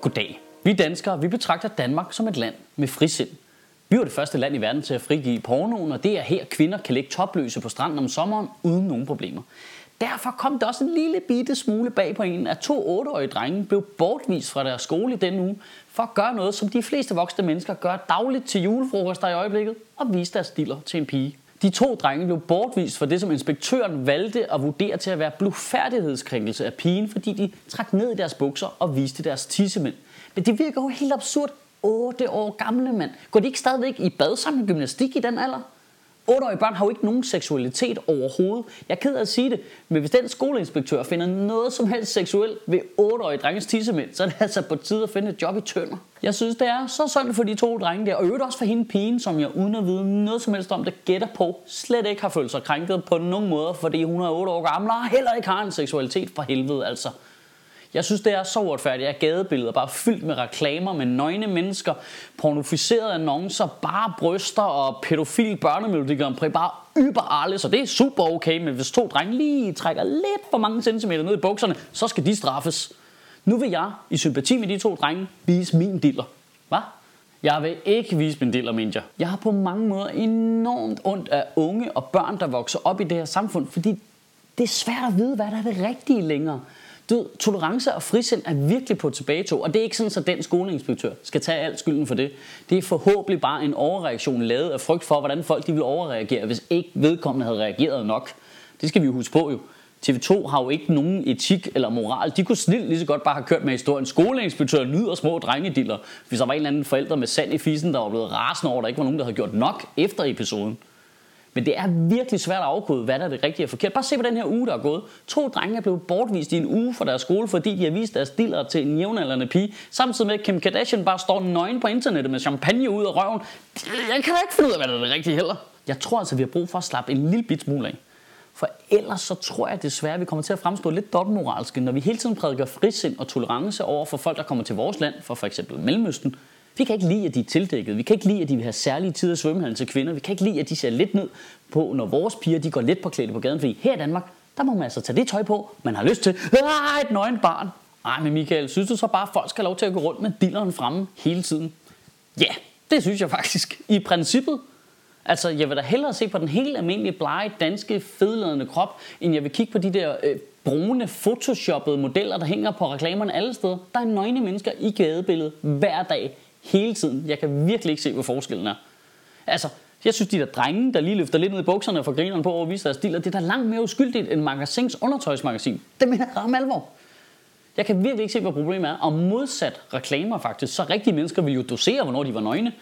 Goddag. Vi danskere, vi betragter Danmark som et land med frisind. Vi var det første land i verden til at frigive pornoen, og det er her, kvinder kan ligge topløse på stranden om sommeren uden nogen problemer. Derfor kom der også en lille bitte smule bag på en, at to 8-årige drenge blev bortvist fra deres skole i denne uge, for at gøre noget, som de fleste voksne mennesker gør dagligt til julefrokoster i øjeblikket, og vise deres stiller til en pige. De to drenge blev bortvist for det, som inspektøren valgte at vurdere til at være blufærdighedskrænkelse af pigen, fordi de trak ned i deres bukser og viste deres tissemænd. Men det virker jo helt absurd. 8 år gamle mand. Går de ikke stadigvæk i bad sammen med gymnastik i den alder? 8-årige børn har jo ikke nogen seksualitet overhovedet. Jeg er ked af at sige det, men hvis den skoleinspektør finder noget som helst seksuelt ved 8-årige drenges tissemænd, så er det altså på tide at finde et job i tønder. Jeg synes, det er så synd for de to drenge der, og øvrigt også for hende pigen, som jeg uden at vide noget som helst om det gætter på, slet ikke har følt sig krænket på nogen måde, fordi hun er 8 år gammel og heller ikke har en seksualitet for helvede altså. Jeg synes, det er så uretfærdigt, at gadebilleder bare fyldt med reklamer med nøgne mennesker, pornoficerede annoncer, bare bryster og pædofil børnemelodi Grand Prix, bare yber så det er super okay, men hvis to drenge lige trækker lidt for mange centimeter ned i bukserne, så skal de straffes. Nu vil jeg, i sympati med de to drenge, vise min diller. Hvad? Jeg vil ikke vise min diller, mener jeg. Jeg har på mange måder enormt ondt af unge og børn, der vokser op i det her samfund, fordi det er svært at vide, hvad der er det rigtige længere. Du, tolerance og frisind er virkelig på tilbagetog, og det er ikke sådan, at den skoleinspektør skal tage al skylden for det. Det er forhåbentlig bare en overreaktion lavet af frygt for, hvordan folk de vil overreagere, hvis ikke vedkommende havde reageret nok. Det skal vi jo huske på jo. TV2 har jo ikke nogen etik eller moral. De kunne snilt lige så godt bare have kørt med historien. Skoleinspektør nyder små drengediller, hvis der var en eller anden forælder med sand i fisen, der var blevet rasende over, at der ikke var nogen, der havde gjort nok efter episoden. Men det er virkelig svært at afkode, hvad der er det rigtige og forkert. Bare se på den her uge, der er gået. To drenge er blevet bortvist i en uge fra deres skole, fordi de har vist deres diller til en jævnaldrende pige. Samtidig med, at Kim Kardashian bare står nøgen på internettet med champagne ud af røven. Jeg kan da ikke finde ud af, hvad der er det rigtige heller. Jeg tror altså, vi har brug for at slappe en lille bit smule af. For ellers så tror jeg desværre, at vi kommer til at fremstå lidt dobbeltmoralske, når vi hele tiden prædiker frisind og tolerance over for folk, der kommer til vores land, for f.eks. Mellemøsten, vi kan ikke lide, at de er tildækket. Vi kan ikke lide, at de vil have særlige tider i svømmehallen til kvinder. Vi kan ikke lide, at de ser lidt ned på, når vores piger de går lidt på klæde på gaden. Fordi her i Danmark, der må man altså tage det tøj på, man har lyst til. Ah, et nøgen barn. Ej, men Michael, synes du så bare, at folk skal have lov til at gå rundt med dilleren fremme hele tiden? Ja, det synes jeg faktisk. I princippet. Altså, jeg vil da hellere se på den helt almindelige, blege, danske, fedladende krop, end jeg vil kigge på de der øh, brune, photoshoppede modeller, der hænger på reklamerne alle steder. Der er nøgne mennesker i gadebilledet hver dag hele tiden. Jeg kan virkelig ikke se, hvad forskellen er. Altså, jeg synes, de der drenge, der lige løfter lidt ned i bukserne for grineren på at vise deres stil, det er da langt mere uskyldigt end magasins undertøjsmagasin. Det mener jeg ramme alvor. Jeg kan virkelig ikke se, hvad problemet er. Og modsat reklamer faktisk, så rigtige mennesker vil jo dosere, hvornår de var nøgne.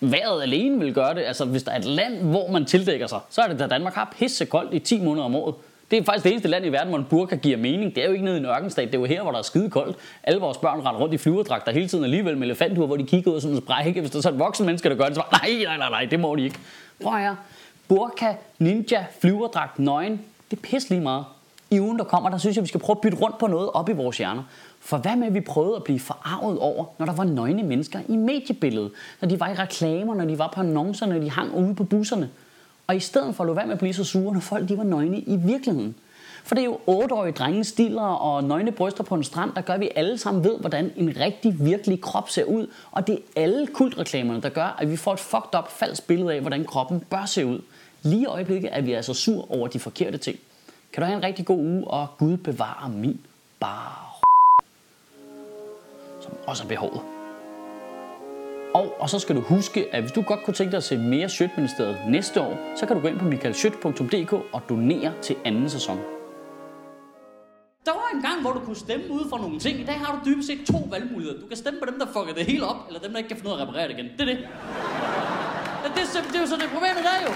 Været alene vil gøre det. Altså, hvis der er et land, hvor man tildækker sig, så er det, da Danmark har pisse koldt i 10 måneder om året. Det er faktisk det eneste land i verden, hvor en burka giver mening. Det er jo ikke nede i en ørkenstat. Det er jo her, hvor der er skide koldt. Alle vores børn render rundt i flyverdragter hele tiden alligevel med elefanthuer, hvor de kigger ud som en sprække. Hvis der er så et voksen menneske, der gør det, så nej, nej, nej, nej, det må de ikke. Prøv her. Burka, ninja, flyverdragt, nøgen. Det er pisse lige meget. I ugen, der kommer, der synes jeg, vi skal prøve at bytte rundt på noget op i vores hjerner. For hvad med, at vi prøvede at blive forarvet over, når der var nøgne mennesker i mediebilledet? Når de var i reklamer, når de var på annoncer, når de hang ude på busserne. Og i stedet for at lade være med at blive så sure, når folk de var nøgne i virkeligheden. For det er jo otteårige drenge, stiller og nøgne bryster på en strand, der gør, at vi alle sammen ved, hvordan en rigtig, virkelig krop ser ud. Og det er alle kultreklamerne, der gør, at vi får et fucked up falsk billede af, hvordan kroppen bør se ud. Lige i øjeblikket er vi altså sur over de forkerte ting. Kan du have en rigtig god uge, og Gud bevarer min bar. Som også er behovet. Og, og så skal du huske, at hvis du godt kunne tænke dig at se mere Sjøtministeriet næste år, så kan du gå ind på michaelsjøt.dk og donere til anden sæson. Der var en gang, hvor du kunne stemme ud for nogle ting. I dag har du dybest set to valgmuligheder. Du kan stemme på dem, der fucker det hele op, eller dem, der ikke kan finde ud af at reparere det igen. Det er det. Det, det, det er jo så det problemet der jo.